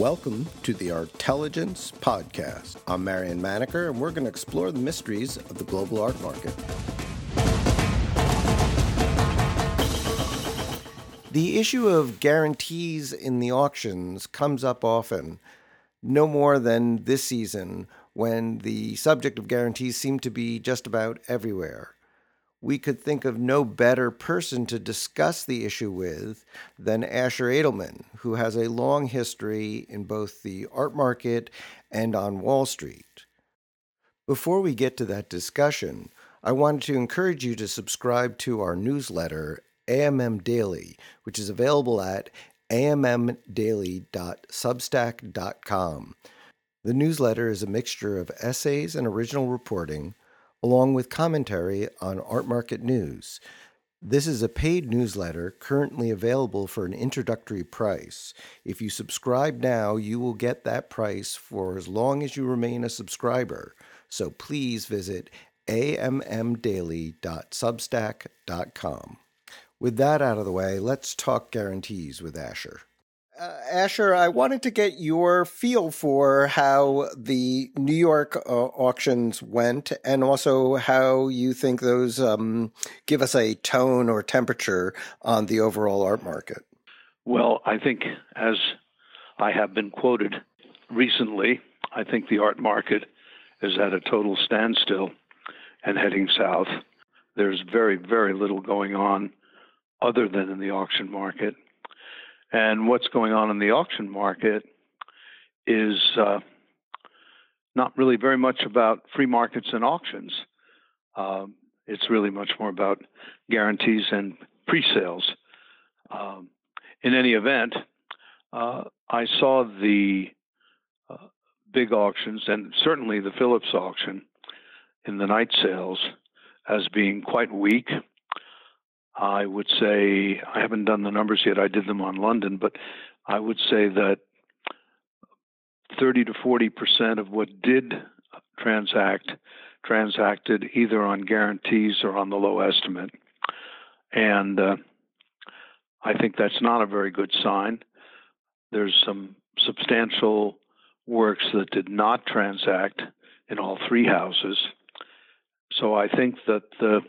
Welcome to the Artelligence Podcast. I'm Marion Maneker, and we're going to explore the mysteries of the global art market. The issue of guarantees in the auctions comes up often, no more than this season when the subject of guarantees seemed to be just about everywhere we could think of no better person to discuss the issue with than Asher Edelman, who has a long history in both the art market and on Wall Street. Before we get to that discussion, I wanted to encourage you to subscribe to our newsletter, AMM Daily, which is available at ammdaily.substack.com. The newsletter is a mixture of essays and original reporting along with commentary on art market news. This is a paid newsletter currently available for an introductory price. If you subscribe now, you will get that price for as long as you remain a subscriber. So please visit ammdaily.substack.com. With that out of the way, let's talk guarantees with Asher uh, Asher, I wanted to get your feel for how the New York uh, auctions went and also how you think those um, give us a tone or temperature on the overall art market. Well, I think, as I have been quoted recently, I think the art market is at a total standstill and heading south. There's very, very little going on other than in the auction market. And what's going on in the auction market is uh, not really very much about free markets and auctions. Um, it's really much more about guarantees and pre sales. Um, in any event, uh, I saw the uh, big auctions and certainly the Phillips auction in the night sales as being quite weak I would say I haven't done the numbers yet. I did them on London, but I would say that 30 to 40 percent of what did transact transacted either on guarantees or on the low estimate, and uh, I think that's not a very good sign. There's some substantial works that did not transact in all three houses. So I think that the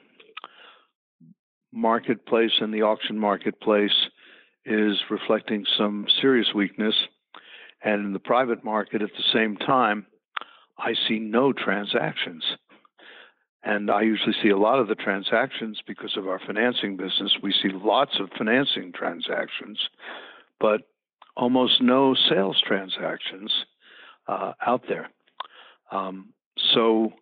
marketplace and the auction marketplace is reflecting some serious weakness. And in the private market at the same time, I see no transactions. And I usually see a lot of the transactions because of our financing business. We see lots of financing transactions, but almost no sales transactions uh, out there. Um, so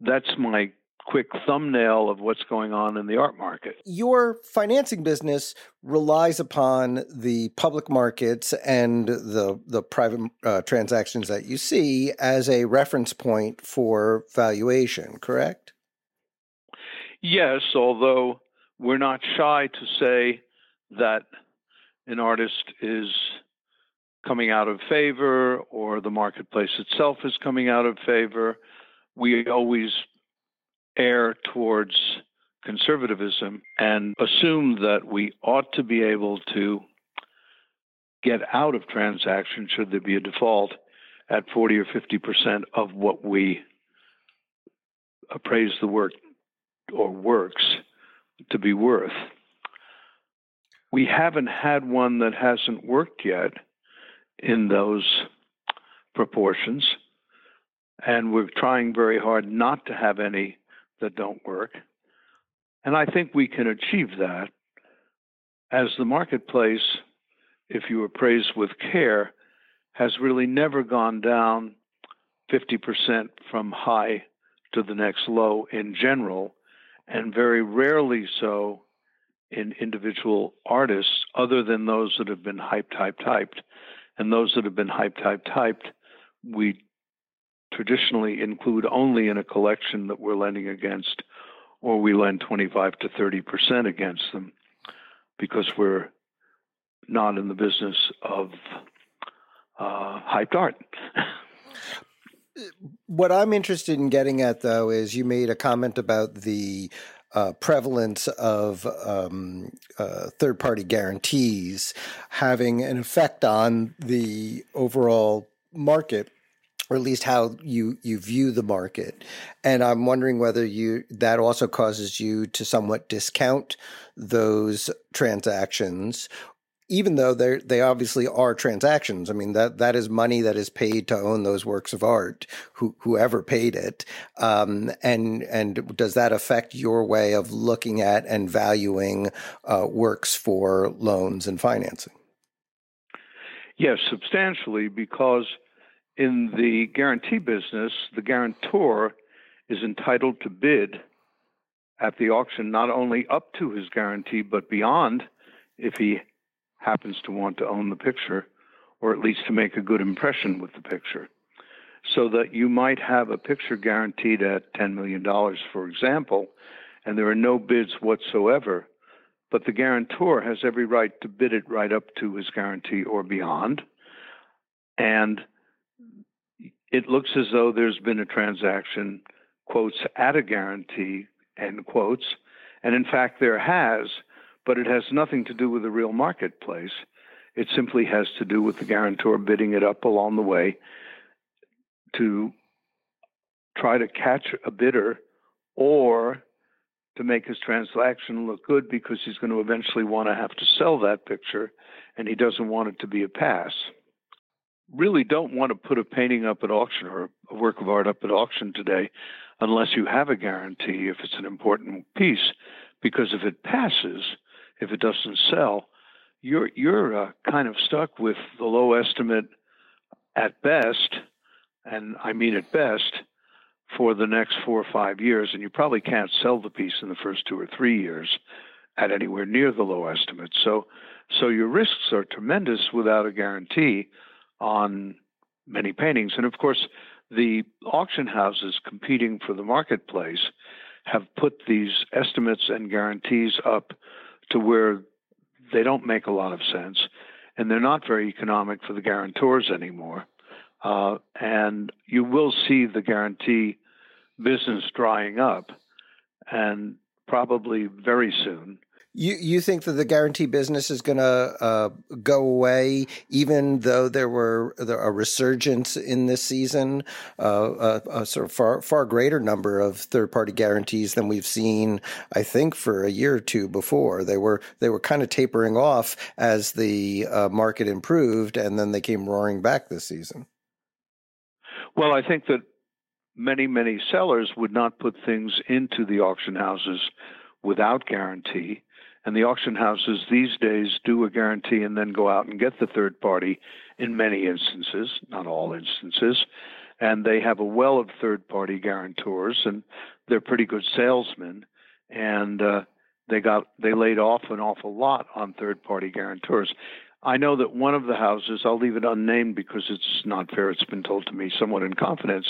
that's my quick thumbnail of what's going on in the art market. Your financing business relies upon the public markets and the the private uh, transactions that you see as a reference point for valuation, correct? Yes, although we're not shy to say that an artist is coming out of favor or the marketplace itself is coming out of favor. We always err towards conservatism and assume that we ought to be able to get out of transactions should there be a default at 40 or 50 percent of what we appraise the work or works to be worth. We haven't had one that hasn't worked yet in those proportions, and we're trying very hard not to have any that don't work. And I think we can achieve that as the marketplace, if you appraise with care, has really never gone down 50% from high to the next low in general, and very rarely so in individual artists, other than those that have been hyped, hyped, hyped. And those that have been hyped, hyped, hyped, we traditionally include only in a collection that we're lending against, or we lend 25 to 30 percent against them because we're not in the business of uh, hyped art. what I'm interested in getting at, though, is you made a comment about the uh, prevalence of um, uh, third party guarantees having an effect on the overall market or at least how you you view the market and i'm wondering whether you that also causes you to somewhat discount those transactions even though they they obviously are transactions. I mean that that is money that is paid to own those works of art. Who, whoever paid it, um, and and does that affect your way of looking at and valuing uh, works for loans and financing? Yes, substantially, because in the guarantee business, the guarantor is entitled to bid at the auction not only up to his guarantee but beyond if he happens to want to own the picture, or at least to make a good impression with the picture. So that you might have a picture guaranteed at $10 million, for example, and there are no bids whatsoever, but the guarantor has every right to bid it right up to his guarantee or beyond. And it looks as though there's been a transaction, quotes, at a guarantee, end quotes. And in fact, there has, but it has nothing to do with the real marketplace. It simply has to do with the guarantor bidding it up along the way to try to catch a bidder or to make his transaction look good because he's going to eventually want to have to sell that picture and he doesn't want it to be a pass. Really don't want to put a painting up at auction or a work of art up at auction today unless you have a guarantee if it's an important piece because if it passes, if it doesn't sell, you're you're uh, kind of stuck with the low estimate at best, and I mean at best, for the next four or five years, and you probably can't sell the piece in the first two or three years at anywhere near the low estimate. So, so your risks are tremendous without a guarantee on many paintings, and of course, the auction houses competing for the marketplace have put these estimates and guarantees up to where they don't make a lot of sense and they're not very economic for the guarantors anymore. Uh, and you will see the guarantee business drying up and probably very soon. You you think that the guarantee business is going to uh, go away, even though there were a resurgence in this season, uh, a, a, sort of far far greater number of third party guarantees than we've seen, I think, for a year or two before. They were they were kind of tapering off as the uh, market improved, and then they came roaring back this season. Well, I think that many many sellers would not put things into the auction houses without guarantee and the auction houses these days do a guarantee and then go out and get the third party in many instances, not all instances. And they have a well of third party guarantors, and they're pretty good salesmen. And uh, they got they laid off an awful lot on third party guarantors. I know that one of the houses, I'll leave it unnamed because it's not fair, it's been told to me somewhat in confidence,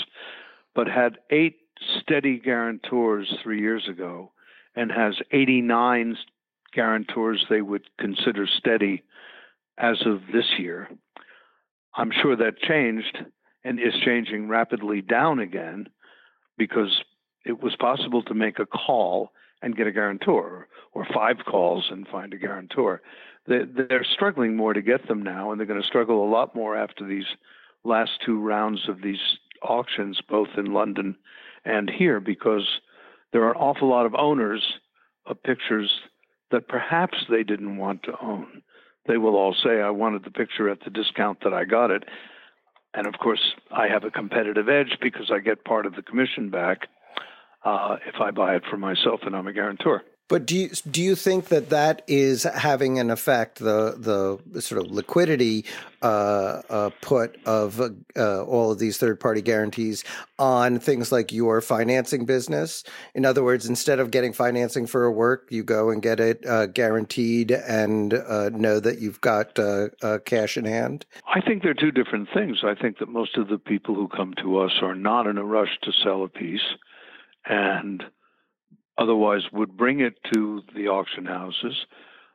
but had eight steady guarantors three years ago and has 89 guarantors they would consider steady as of this year. I'm sure that changed and is changing rapidly down again because it was possible to make a call and get a guarantor, or five calls and find a guarantor. They're struggling more to get them now, and they're going to struggle a lot more after these last two rounds of these auctions, both in London and here, because there are an awful lot of owners of pictures that perhaps they didn't want to own. They will all say, I wanted the picture at the discount that I got it. And of course, I have a competitive edge because I get part of the commission back uh, if I buy it for myself and I'm a guarantor. But do you do you think that that is having an effect the the sort of liquidity uh, uh, put of uh, all of these third party guarantees on things like your financing business? In other words, instead of getting financing for a work, you go and get it uh, guaranteed and uh, know that you've got uh, cash in hand. I think they're two different things. I think that most of the people who come to us are not in a rush to sell a piece, and otherwise would bring it to the auction houses,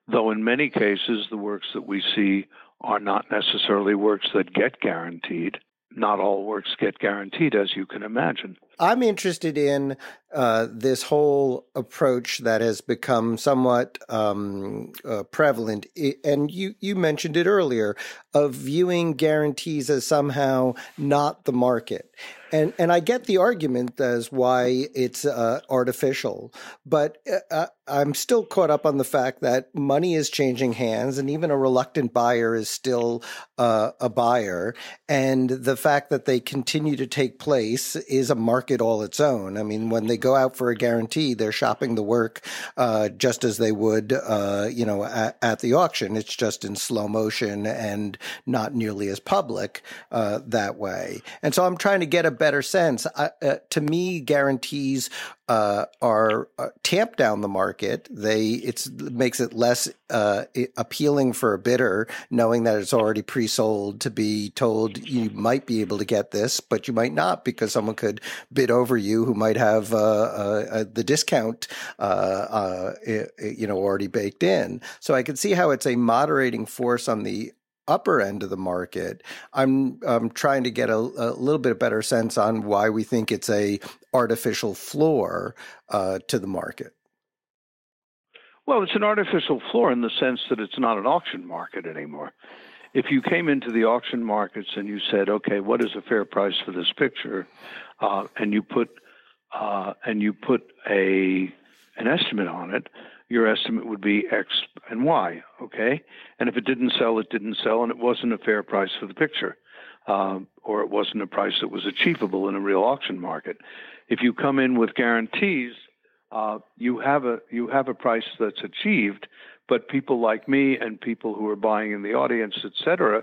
though in many cases the works that we see are not necessarily works that get guaranteed. Not all works get guaranteed, as you can imagine. I'm interested in uh, this whole approach that has become somewhat um, uh, prevalent, and you you mentioned it earlier, of viewing guarantees as somehow not the market. And and I get the argument as why it's uh, artificial, but uh, uh, I'm still caught up on the fact that money is changing hands, and even a reluctant buyer is still uh, a buyer, and the fact that they continue to take place is a market all its own. I mean, when they go out for a guarantee, they're shopping the work uh, just as they would, uh, you know, at, at, the auction. It's just in slow motion and not nearly as public that way. And so I'm trying to get a better sense. Uh, uh, to me, guarantees uh, are uh, tamp down the market. They it makes it less uh, appealing for a bidder, knowing that it's already pre-sold, to be told you might be able to get this, but you might not because someone could bid over you who might have uh, the discount, you know, already baked in. So I can see how it's a moderating force on the upper end of the market, I'm trying to get a, a, little bit better sense on why we think it's a artificial floor uh, to the market. Well, it's an artificial floor in the sense that it's not an auction market anymore. If you came into the auction markets and you said, "Okay, what is a fair price for this picture?" Uh, and you put uh, and you put a an estimate on it, your estimate would be X and Y, okay? And if it didn't sell, it didn't sell, and it wasn't a fair price for the picture, um, or it wasn't a price that was achievable in a real auction market. If you come in with guarantees, uh, you have a you have a price that's achieved, but people like me and people who are buying in the audience, et cetera,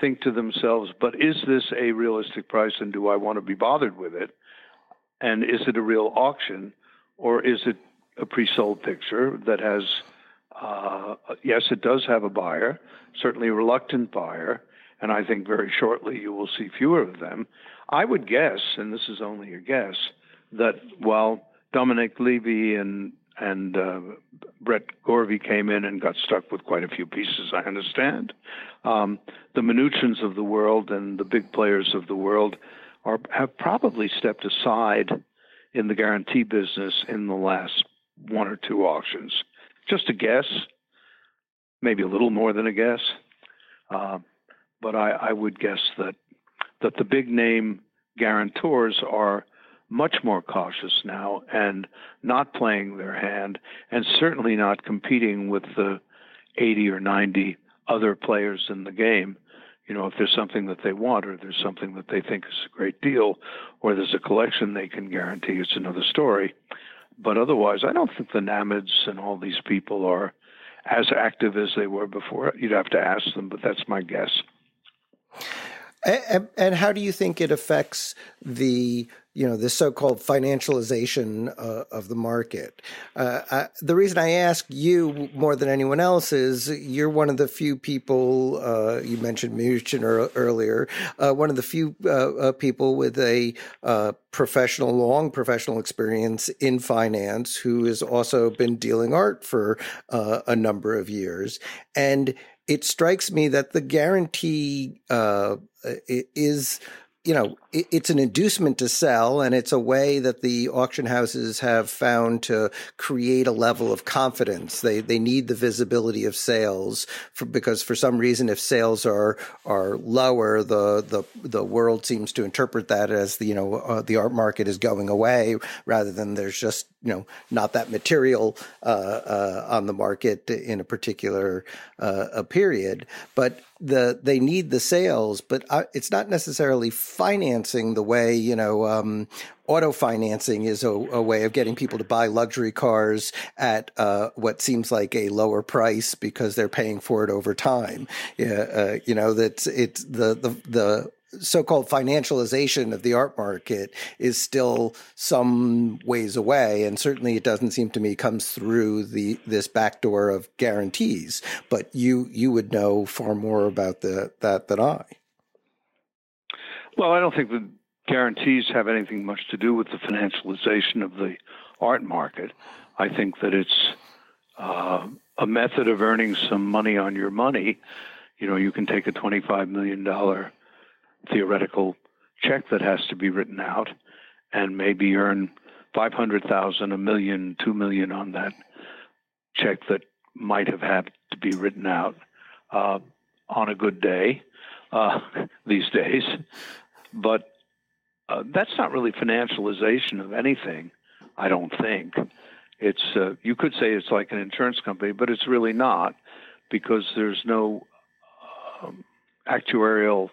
think to themselves, "But is this a realistic price, and do I want to be bothered with it? And is it a real auction, or is it a pre-sold picture that has, uh, yes, it does have a buyer, certainly a reluctant buyer, and I think very shortly you will see fewer of them. I would guess, and this is only a guess, that while Dominique Lévy and and uh, Brett Gorvy came in and got stuck with quite a few pieces. I understand. Um, the Mnuchins of the world and the big players of the world are have probably stepped aside in the guarantee business in the last one or two auctions. Just a guess, maybe a little more than a guess, uh, but I, I would guess that that the big name guarantors are much more cautious now and not playing their hand, and certainly not competing with the 80 or 90 other players in the game. You know, if there's something that they want, or there's something that they think is a great deal, or there's a collection they can guarantee, it's another story. But otherwise, I don't think the Nahmads and all these people are as active as they were before. You'd have to ask them, but that's my guess. And, and how do you think it affects the you know, this so-called financialization uh, of the market. Uh, I, the reason I ask you more than anyone else is you're one of the few people. Uh, you mentioned Mnuchin earlier. Uh, one of the few uh, uh, people with a professional, long professional experience in finance, who has also been dealing art for a number of years, and it strikes me that the guarantee is you know, it, it's an inducement to sell, and it's a way that the auction houses have found to create a level of confidence. They they need the visibility of sales for, because for some reason, if sales are are lower, the the the world seems to interpret that as the you know uh, the art market is going away, rather than there's just you know not that material uh, uh, on the market in a particular uh, period, but the they need the sales, but it's not necessarily financing the way you know um, auto financing is a, a, way of getting people to buy luxury cars at uh, what seems like a lower price because they're paying for it over time. Yeah, uh, you know that's it's the the the so-called financialization of the art market is still some ways away and certainly it doesn't seem to me comes through the this backdoor of guarantees but you you would know far more about the, that than I. Well I don't think the guarantees have anything much to do with the financialization of the art market. I think that it's uh, a method of earning some money on your money. You know you can take a 25 million dollar theoretical check that has to be written out and maybe earn five hundred thousand, a million, two million on that check that might have had to be written out uh, on a good day uh, these days. But uh, that's not really financialization of anything, I don't think. It's uh, you could say it's like an insurance company, but it's really not because there's no um, actuarial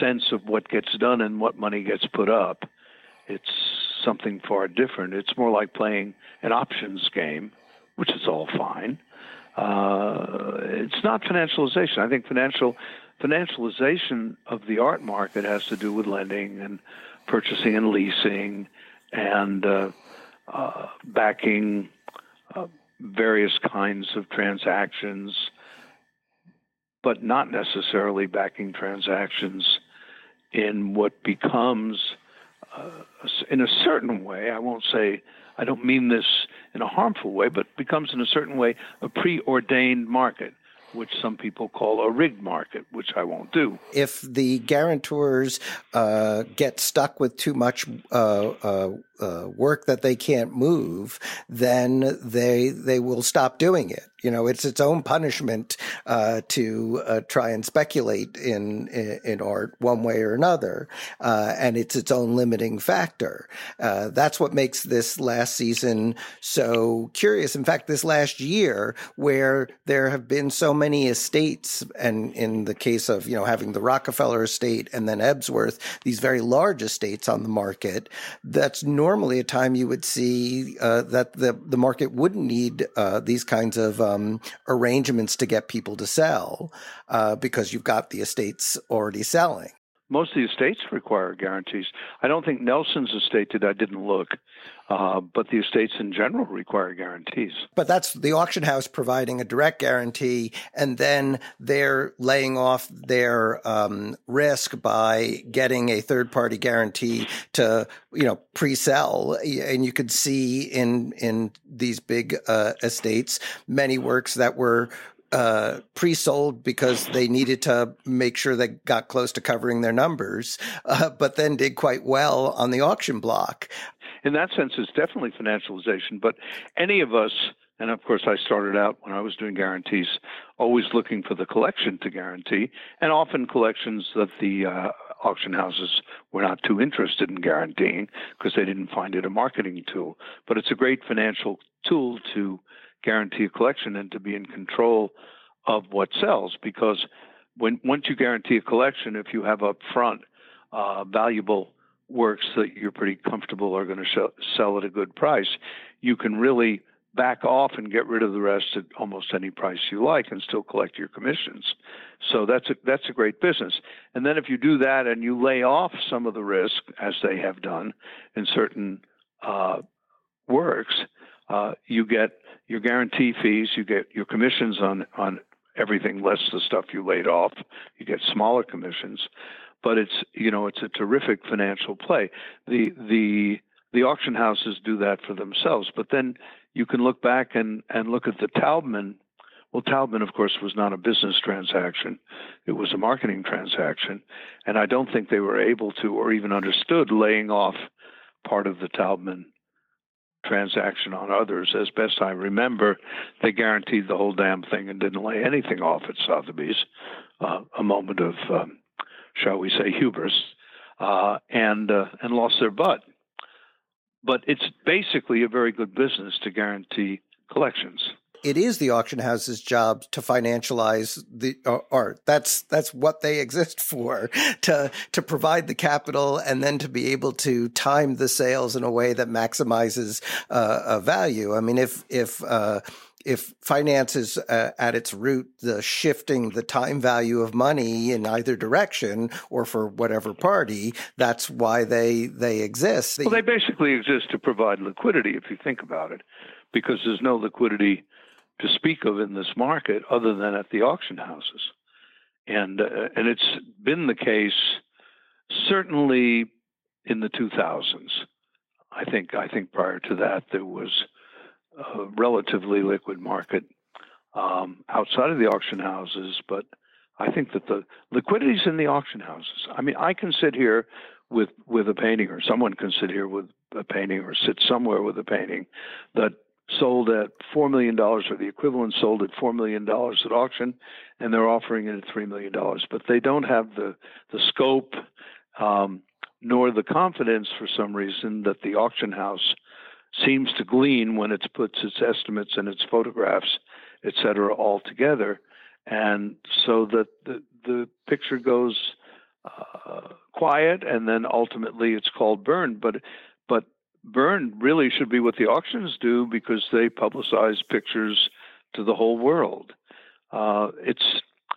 sense of what gets done and what money gets put up. It's something far different. It's more like playing an options game, which is all fine. Uh, it's not financialization. I think financial financialization of the art market has to do with lending and purchasing and leasing and uh, uh, backing uh, various kinds of transactions, but not necessarily backing transactions in what becomes, uh, in a certain way, I won't say, I don't mean this in a harmful way, but becomes in a certain way a preordained market which some people call a rigged market, which I won't do. If the guarantors uh, get stuck with too much uh, uh, uh, work that they can't move, then they they will stop doing it. You know, it's its own punishment uh, to uh, try and speculate in, in, in art one way or another, uh, and it's its own limiting factor. Uh, that's what makes this last season so curious. In fact, this last year, where there have been so many estates, and in the case of you know having the Rockefeller estate and then Ebsworth, these very large estates on the market, that's normally a time you would see uh, that the the market wouldn't need uh, these kinds of um, arrangements to get people to sell uh, because you've got the estates already selling. Most of the estates require guarantees. I don't think Nelson's estate did. I didn't look, uh, but the estates in general require guarantees. But that's the auction house providing a direct guarantee, and then they're laying off their um, risk by getting a third party guarantee to you know pre-sell. And you could see in in these big uh, estates many works that were uh, pre-sold because they needed to make sure they got close to covering their numbers, uh, but then did quite well on the auction block. In that sense, it's definitely financialization. But any of us, and of course, I started out when I was doing guarantees, always looking for the collection to guarantee, and often collections that the uh, auction houses were not too interested in guaranteeing because they didn't find it a marketing tool. But it's a great financial tool to guarantee a collection and to be in control of what sells because when once you guarantee a collection if you have up front uh, valuable works that you're pretty comfortable are going to sell at a good price you can really back off and get rid of the rest at almost any price you like and still collect your commissions. So that's a that's a great business. And then if you do that and you lay off some of the risk as they have done in certain uh, works uh, you get your guarantee fees, you get your commissions on on everything less the stuff you laid off. You get smaller commissions, but it's you know it's a terrific financial play. The the the auction houses do that for themselves, but then you can look back and and look at the Taubman. Well, Taubman, of course, was not a business transaction; it was a marketing transaction, and I don't think they were able to or even understood laying off part of the Taubman transaction on others. As best I remember, they guaranteed the whole damn thing and didn't lay anything off at Sotheby's. Uh, a moment of, um, shall we say, hubris, uh, and uh, and lost their butt. But it's basically a very good business to guarantee collections it is the auction house's job to financialize the uh, art. That's that's what they exist for to to provide the capital and then to be able to time the sales in a way that maximizes uh, value. I mean, if if uh, if finance is uh, at its root the shifting the time value of money in either direction or for whatever party, that's why they they exist. Well, they basically exist to provide liquidity, if you think about it, because there's no liquidity to speak of in this market other than at the auction houses. And, uh, and it's been the case certainly in the 2000s. I think, I think prior to that, there was a relatively liquid market um, outside of the auction houses, but I think that the liquidity's in the auction houses. I mean, I can sit here with with a painting, or someone can sit here with a painting, or sit somewhere with a painting that sold at four million dollars, or the equivalent sold at four million dollars at auction, and they're offering it at three million dollars. But they don't have the the scope, um, nor the confidence, for some reason, that the auction house seems to glean when it puts its estimates and its photographs, et cetera, all together, and so that the the picture goes uh, quiet, and then ultimately it's called burned. But but Burn really should be what the auctions do because they publicize pictures to the whole world. Uh, it's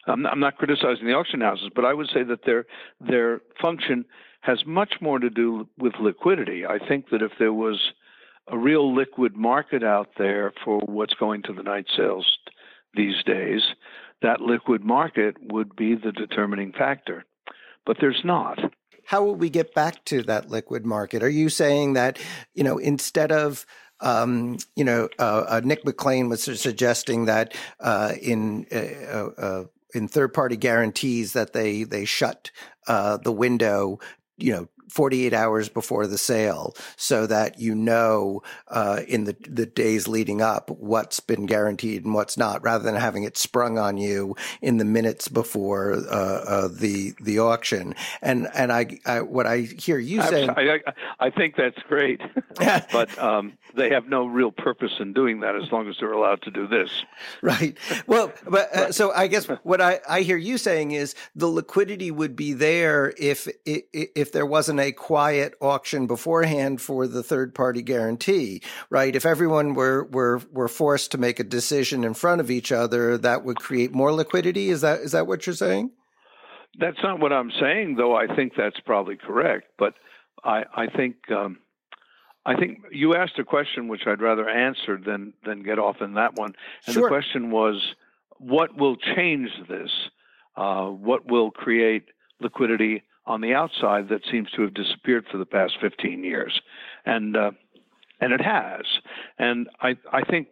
I'm I'm not, criticizing the auction houses, but I would say that their their function has much more to do with liquidity. I think that if there was a real liquid market out there for what's going to the night sales these days, that liquid market would be the determining factor. But there's not how will we get back to that liquid market? Are you saying that, you know, instead of um, you know, uh, uh, Nick McLean was suggesting that uh, in uh, uh, uh, in third party guarantees that they they shut the window, you know, 48 hours before the sale so that you know uh, in the, the days leading up what's been guaranteed and what's not rather than having it sprung on you in the minutes before uh, uh, the the auction. And and I, I what I hear you saying I, I, I think that's great. But um, they have no real purpose in doing that as long as they're allowed to do this. Right. Well but uh, so I guess what I, I hear you saying is the liquidity would be there if if there wasn't a quiet auction beforehand for the third party guarantee, right? If everyone were, were, were forced to make a decision in front of each other, that would create more liquidity. Is that, is that what you're saying? That's not what I'm saying, though. I think that's probably correct. But I, I think, um, I think you asked a question which I'd rather answer than than get off in that one. And sure. the question was, what will change this? Uh, what will create liquidity on the outside that seems to have disappeared for the past 15 years, and uh, and it has. And I I think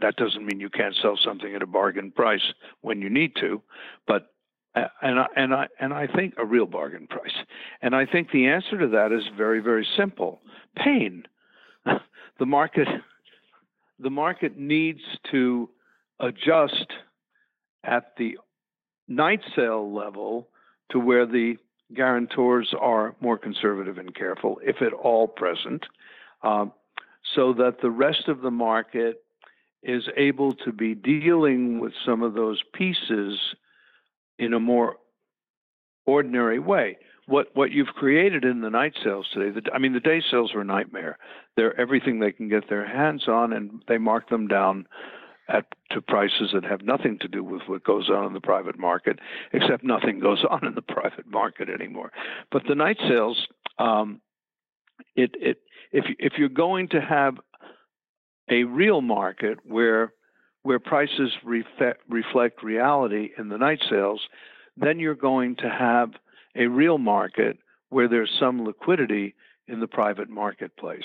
that doesn't mean you can't sell something at a bargain price when you need to, but uh, and I, and I and I think a real bargain price. And I think the answer to that is very very simple: pain. the market the market needs to adjust at the night sale level to where the guarantors are more conservative and careful, if at all present, um, so that the rest of the market is able to be dealing with some of those pieces in a more ordinary way. What what you've created in the night sales today, the, I mean, the day sales are a nightmare. They're everything they can get their hands on, and they mark them down at to prices that have nothing to do with what goes on in the private market, except nothing goes on in the private market anymore. But the night sales, um, it it if if you're going to have a real market where where prices reflect, reflect reality in the night sales, then you're going to have a real market where there's some liquidity in the private marketplace.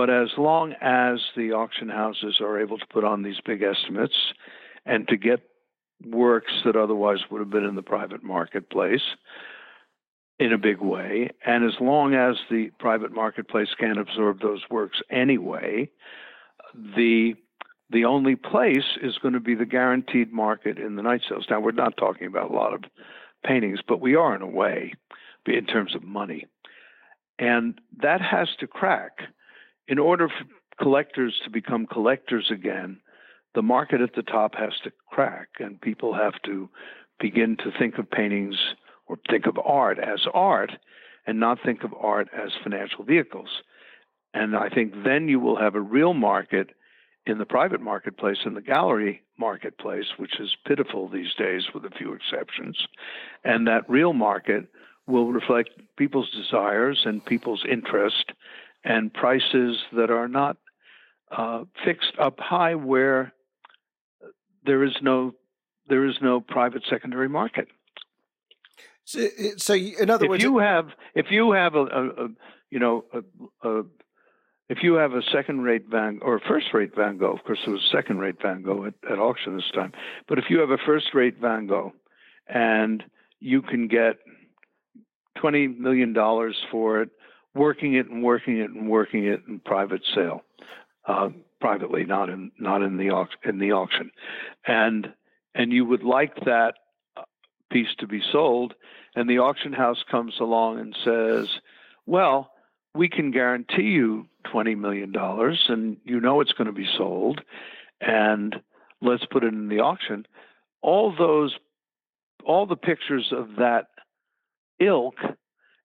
But as long as the auction houses are able to put on these big estimates and to get works that otherwise would have been in the private marketplace in a big way, and as long as the private marketplace can't absorb those works anyway, the the only place is going to be the guaranteed market in the night sales. Now we're not talking about a lot of paintings, but we are in a way in terms of money. And that has to crack in order for collectors to become collectors again, the market at the top has to crack, and people have to begin to think of paintings or think of art as art and not think of art as financial vehicles. And I think then you will have a real market in the private marketplace and the gallery marketplace, which is pitiful these days with a few exceptions. And that real market will reflect people's desires and people's interest and prices that are not uh, fixed up high where there is no there is no private secondary market. So, so in other if words, you have if you have a, a, a you know a, a, if you have a second-rate Van Gogh, or first-rate Van Gogh, of course it was second-rate Van Gogh at, at auction this time, but if you have a first-rate Van Gogh and you can get twenty million dollars for it, working it and working it and working it in private sale, uh, privately, not in not in the in the auction, and and you would like that uh, piece to be sold, and the auction house comes along and says, well, we can guarantee you $20 million and you know it's going to be sold and let's put it in the auction. All those, all the pictures of that ilk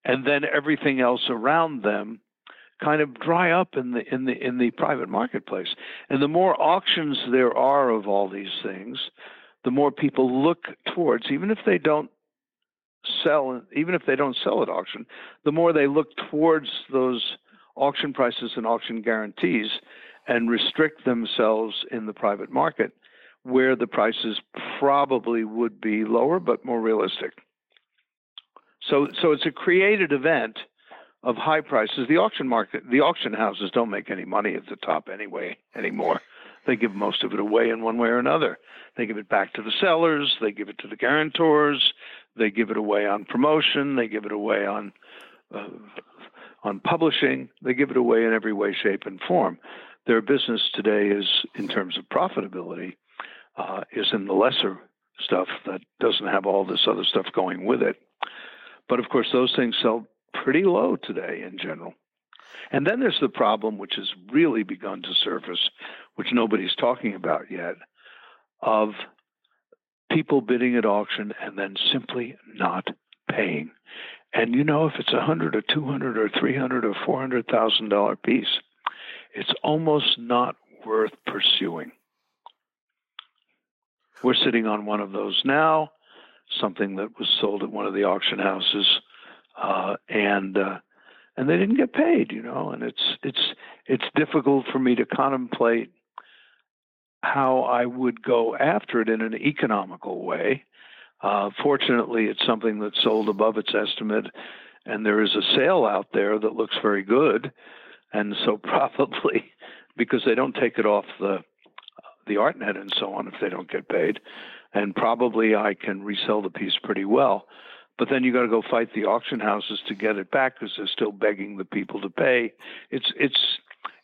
and then everything else around them kind of dry up in the in the in the private marketplace and the more auctions there are of all these things the more people look towards even if they don't sell, even if they don't sell at auction, the more they look towards those auction prices and auction guarantees and restrict themselves in the private market where the prices probably would be lower but more realistic. So, so it's a created event of high prices. The auction market, the auction houses don't make any money at the top anyway anymore. They give most of it away in one way or another. They give it back to the sellers, they give it to the guarantors, they give it away on promotion, they give it away on uh, on publishing, they give it away in every way, shape, and form. Their business today is, in terms of profitability, uh, is in the lesser stuff that doesn't have all this other stuff going with it. But of course, those things sell pretty low today in general. And then there's the problem, which has really begun to surface, which nobody's talking about yet, of people bidding at auction and then simply not paying. And you know, if it's a hundred or two hundred or three hundred or four hundred thousand dollar piece, it's almost not worth pursuing. We're sitting on one of those now, something that was sold at one of the auction houses, uh, and uh, and they didn't get paid, you know, and it's it's it's difficult for me to contemplate how I would go after it in an economical way. Uh, fortunately, it's something that's sold above its estimate, and there is a sale out there that looks very good, and so probably because they don't take it off the the ArtNet and so on if they don't get paid, and probably I can resell the piece pretty well. But then you got to go fight the auction houses to get it back because they're still begging the people to pay. It's it's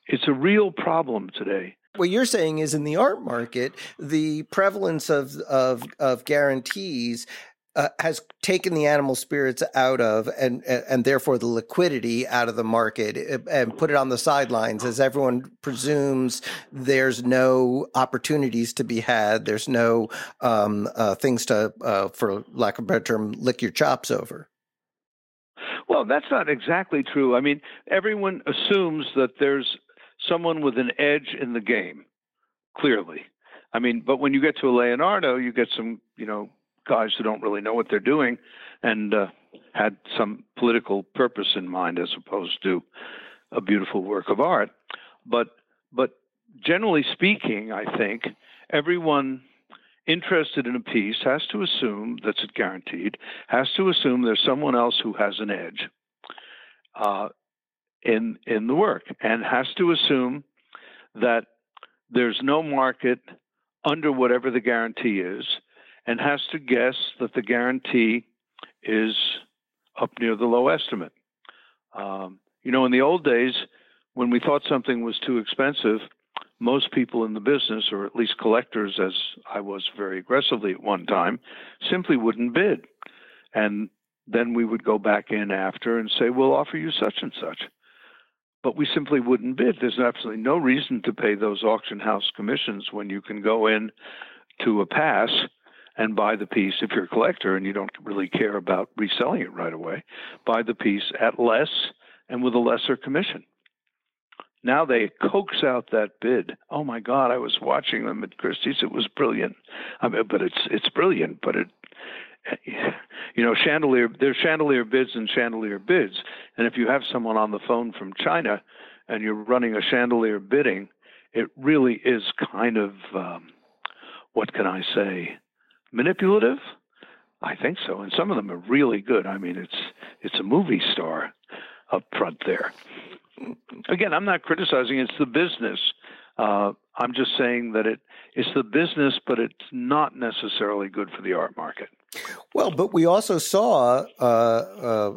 it's a real problem today. What you're saying is in the art market, the prevalence of of of guarantees uh, has taken the animal spirits out of and and therefore the liquidity out of the market uh, and put it on the sidelines as everyone presumes there's no opportunities to be had. There's no um, uh, things to uh, for lack of a better term lick your chops over. Well that's not exactly true. I mean everyone assumes that there's someone with an edge in the game clearly. I mean but when you get to a leonardo you get some you know guys who don't really know what they're doing and uh, had some political purpose in mind as opposed to a beautiful work of art. But but generally speaking, I think everyone interested in a piece has to assume that's guaranteed, has to assume there's someone else who has an edge uh, in in the work, and has to assume that there's no market under whatever the guarantee is, and has to guess that the guarantee is up near the low estimate. Um, you know, in the old days, when we thought something was too expensive, most people in the business, or at least collectors, as I was very aggressively at one time, simply wouldn't bid. And then we would go back in after and say, we'll offer you such and such. But we simply wouldn't bid. There's absolutely no reason to pay those auction house commissions when you can go in to a pass and buy the piece if you're a collector and you don't really care about reselling it right away. Buy the piece at less and with a lesser commission. Now they coax out that bid. Oh my God! I was watching them at Christie's. It was brilliant. I mean, but it's it's brilliant. But it, you know, chandelier. There's chandelier bids and chandelier bids. And if you have someone on the phone from China, and you're running a chandelier bidding, it really is kind of um, what can I say? Manipulative? I think so, and some of them are really good. I mean, it's it's a movie star up front there. Again, I'm not criticizing; it's the business. Uh, I'm just saying that it it's the business, but it's not necessarily good for the art market. Well, but we also saw, uh,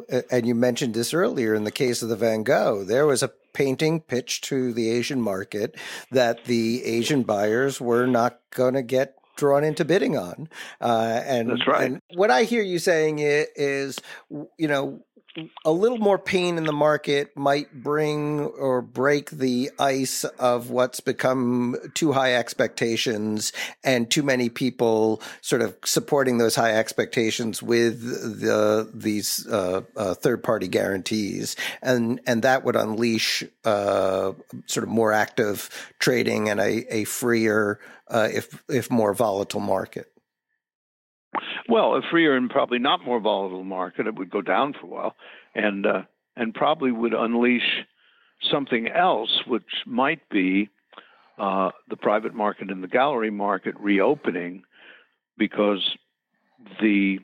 uh, and you mentioned this earlier in the case of the Van Gogh, there was a painting pitched to the Asian market that the Asian buyers were not going to get drawn into bidding on. Uh, and, That's right. And what I hear you saying is, you know, a little more pain in the market might bring or break the ice of what's become too high expectations and too many people sort of supporting those high expectations with the these uh, uh, third party guarantees. And and that would unleash uh, sort of more active trading and a, a freer uh, if if more volatile market well, a freer and probably not more volatile market, it would go down for a while, and uh, and probably would unleash something else, which might be uh, the private market and the gallery market reopening, because the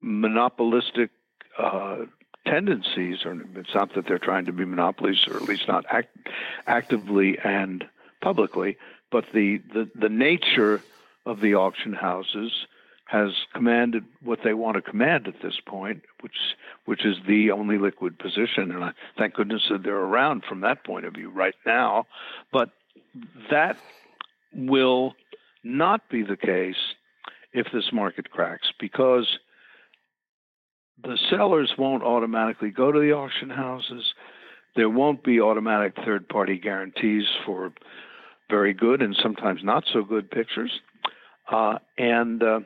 monopolistic uh, tendencies, or it's not that they're trying to be monopolies, or at least not act, actively and publicly, but the, the, the nature of the auction houses has commanded what they want to command at this point, which which is the only liquid position, and I, thank goodness that they're around from that point of view right now. But that will not be the case if this market cracks, because the sellers won't automatically go to the auction houses. There won't be automatic third party guarantees for very good and sometimes not so good pictures uh, and uh,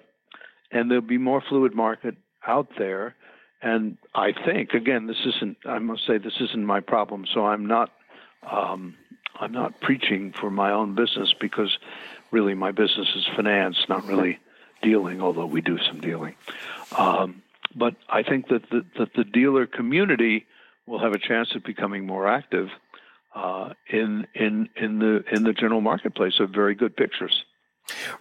and there'll be more fluid market out there. And I think again, this isn't. I must say this isn't my problem. So I'm not. Um, I'm not preaching for my own business because really my business is finance, not really dealing. Although we do some dealing. Um, but I think that the, that the dealer community will have a chance of becoming more active uh, in in in the in the general marketplace of very good pictures.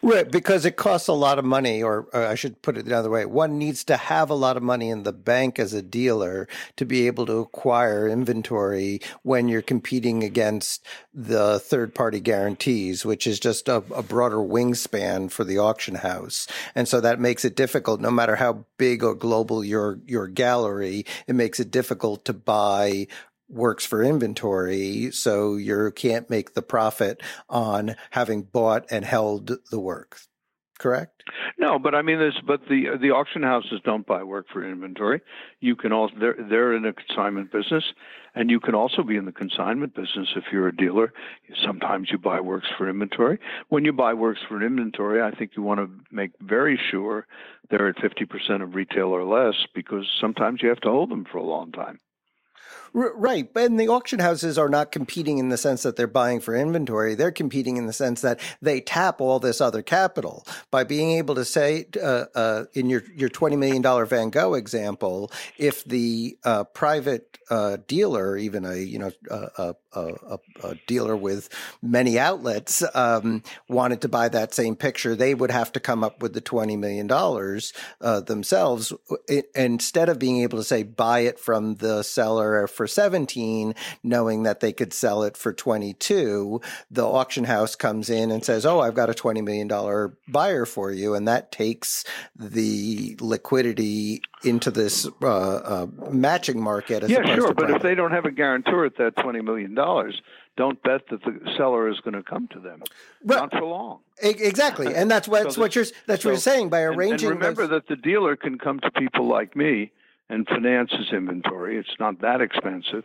Right, because it costs a lot of money, or, or, I should put it the other way. One needs to have a lot of money in the bank as a dealer to be able to acquire inventory when you're competing against the third party guarantees, which is just a, a broader wingspan for the auction house. And so that makes it difficult, no matter how big or global your, your gallery, it makes it difficult to buy works for inventory, so you can't make the profit on having bought and held the work. Correct? No, but I mean this. But the the auction houses don't buy work for inventory. You can also they're they're in a consignment business, and you can also be in the consignment business if you're a dealer. Sometimes you buy works for inventory. When you buy works for inventory, I think you want to make very sure they're at 50% of retail or less because sometimes you have to hold them for a long time. Right. And the auction houses are not competing in the sense that they're buying for inventory. They're competing in the sense that they tap all this other capital by being able to say, uh, uh, in your, your $20 million Van Gogh example, if the uh, private uh, dealer, even a, you know, a, a, a dealer with many outlets, um, wanted to buy that same picture, they would have to come up with the $20 million uh, themselves. Instead of being able to say, buy it from the seller for 17, knowing that they could sell it for 22, the auction house comes in and says, "Oh, I've got a 20 million dollar buyer for you," and that takes the liquidity into this uh, uh, matching market. yeah, sure, but if they don't have a guarantor at that 20 million dollars, don't bet that the seller is going to come to them. Right. Not for long. Exactly, and that's what, so what you're that's so, what you're saying by arranging. And, and remember that the dealer can come to people like me and finance his inventory. It's not that expensive.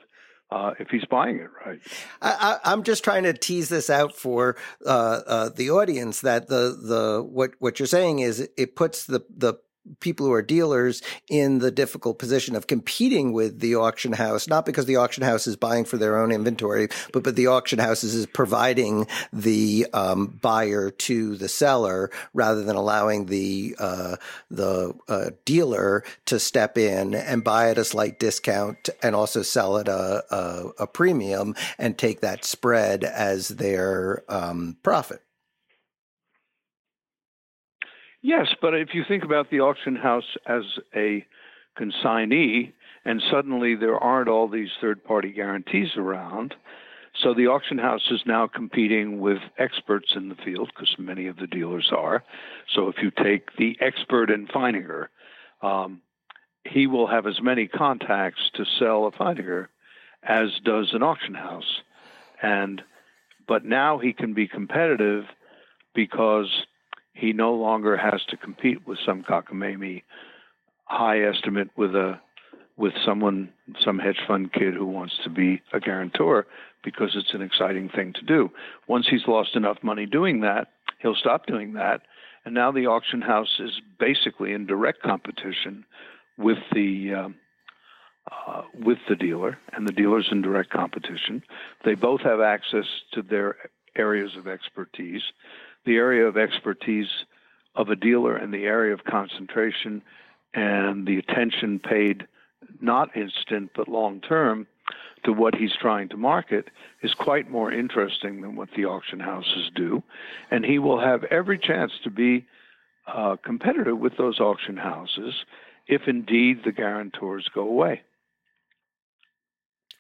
Uh, if he's buying it right. I, am just trying to tease this out for uh, uh, the audience that the the what what you're saying is it puts the the people who are dealers in the difficult position of competing with the auction house, not because the auction house is buying for their own inventory, but but the auction house is providing the um, buyer to the seller rather than allowing the uh, the uh, dealer to step in and buy at a slight discount and also sell at a, a, a premium and take that spread as their um, profit. Yes, but if you think about the auction house as a consignee, and suddenly there aren't all these third party guarantees around, So the auction house is now competing with experts in the field because many of the dealers are. So if you take the expert in Feininger, um, he will have as many contacts to sell a Feininger as does an auction house. And but now he can be competitive because he no longer has to compete with some cockamamie high estimate with a with someone some hedge fund kid who wants to be a guarantor because it's an exciting thing to do. Once he's lost enough money doing that, he'll stop doing that. And now the auction house is basically in direct competition with the um, uh, with the dealer, and the dealer's in direct competition. They both have access to their areas of expertise. The area of expertise of a dealer and the area of concentration and the attention paid not instant but long term to what he's trying to market is quite more interesting than what the auction houses do. And he will have every chance to be uh, competitive with those auction houses if indeed the guarantors go away.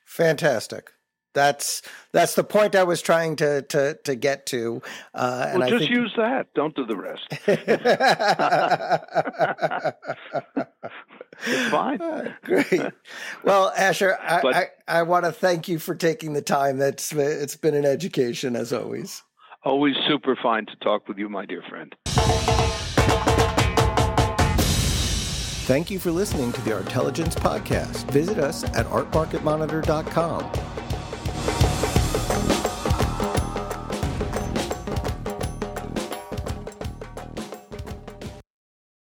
Fantastic. That's that's the point I was trying to to to get to. Uh, well, just think... use that. Don't do the rest. it's fine. Uh, great. Well, Asher, I, but, I, I want to thank you for taking the time. That's it's been an education as always. Always super fine to talk with you, my dear friend. Thank you for listening to the Artelligence Podcast. Visit us at artmarketmonitor.com